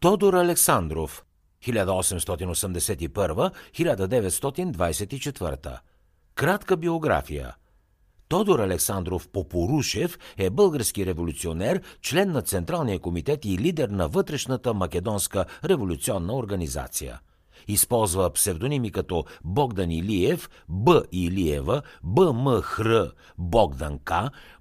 Тодор Александров 1881-1924 Кратка биография Тодор Александров Попорушев е български революционер, член на Централния комитет и лидер на вътрешната македонска революционна организация. Използва псевдоними като Богдан Илиев, Б. Илиева, Б. М. Хр. Богдан К.,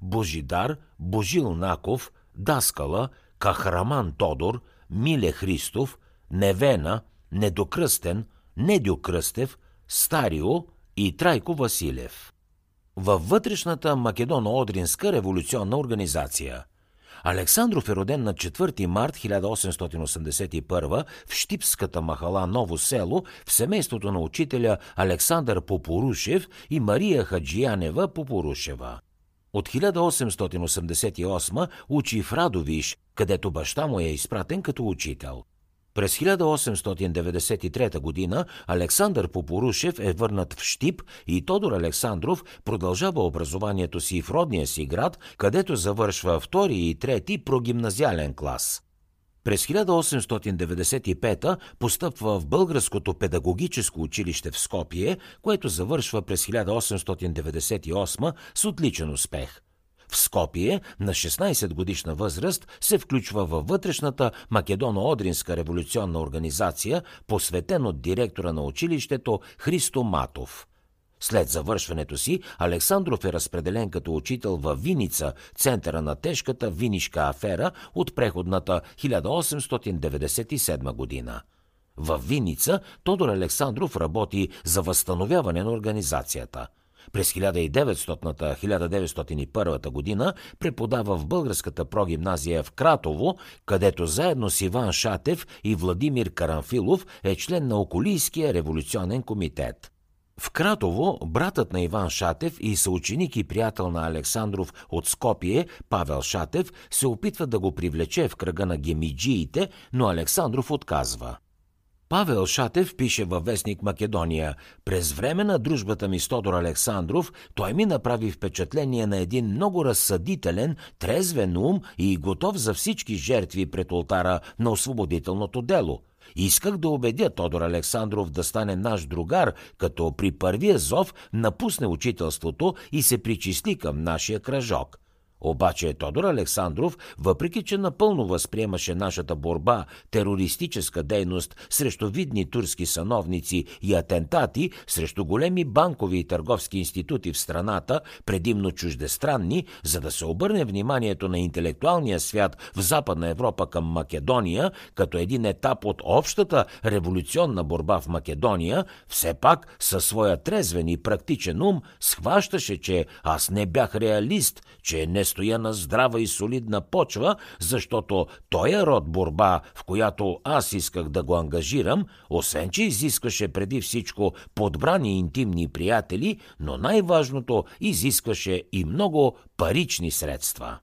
Божидар, Божил Наков, Даскала, Кахраман Тодор, Миле Христов, Невена, Недокръстен, Недю Кръстев, Старио и Трайко Василев. Във вътрешната Македоно-Одринска революционна организация – Александров е роден на 4 март 1881 в Штипската махала Ново село в семейството на учителя Александър Попорушев и Мария Хаджиянева Попорушева. От 1888 учи в Радовиш, където баща му е изпратен като учител. През 1893 г. Александър Попорушев е върнат в Штип и Тодор Александров продължава образованието си в родния си град, където завършва втори и трети прогимназиален клас. През 1895 постъпва в Българското педагогическо училище в Скопие, което завършва през 1898 с отличен успех. В Скопие на 16 годишна възраст се включва във вътрешната Македоно-Одринска революционна организация, посветен от директора на училището Христо Матов. След завършването си, Александров е разпределен като учител във Виница, центъра на тежката винишка афера от преходната 1897 година. В Виница Тодор Александров работи за възстановяване на организацията – през 1900-1901 година преподава в Българската прогимназия в Кратово, където заедно с Иван Шатев и Владимир Карамфилов е член на Околийския революционен комитет. В Кратово братът на Иван Шатев и съученик и приятел на Александров от Скопие, Павел Шатев, се опитва да го привлече в кръга на гемиджиите, но Александров отказва. Павел Шатев пише във вестник Македония. През време на дружбата ми с Тодор Александров, той ми направи впечатление на един много разсъдителен, трезвен ум и готов за всички жертви пред ултара на освободителното дело. Исках да убедя Тодор Александров да стане наш другар, като при първия зов напусне учителството и се причисли към нашия кръжок. Обаче Тодор Александров, въпреки че напълно възприемаше нашата борба, терористическа дейност срещу видни турски сановници и атентати срещу големи банкови и търговски институти в страната, предимно чуждестранни, за да се обърне вниманието на интелектуалния свят в Западна Европа към Македония, като един етап от общата революционна борба в Македония, все пак със своя трезвен и практичен ум схващаше, че аз не бях реалист, че не стоя на здрава и солидна почва, защото той е род борба, в която аз исках да го ангажирам, освен че изискваше преди всичко подбрани интимни приятели, но най-важното изискваше и много парични средства.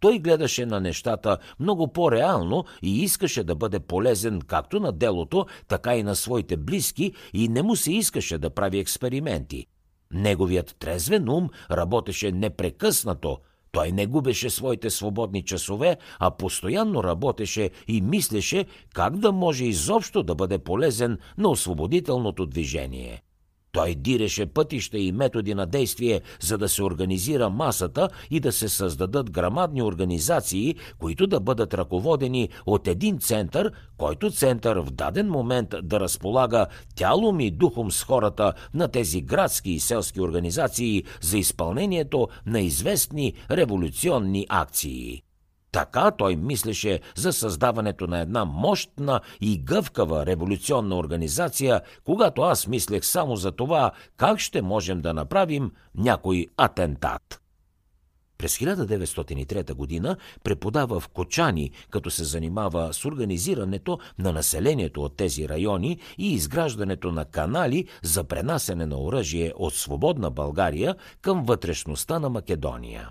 Той гледаше на нещата много по-реално и искаше да бъде полезен както на делото, така и на своите близки и не му се искаше да прави експерименти. Неговият трезвен ум работеше непрекъснато – той не губеше своите свободни часове, а постоянно работеше и мислеше как да може изобщо да бъде полезен на освободителното движение. Той диреше пътища и методи на действие, за да се организира масата и да се създадат грамадни организации, които да бъдат ръководени от един център, който център в даден момент да разполага тялом и духом с хората на тези градски и селски организации за изпълнението на известни революционни акции. Така той мислеше за създаването на една мощна и гъвкава революционна организация, когато аз мислех само за това как ще можем да направим някой атентат. През 1903 година преподава в Кочани, като се занимава с организирането на населението от тези райони и изграждането на канали за пренасене на оръжие от свободна България към вътрешността на Македония.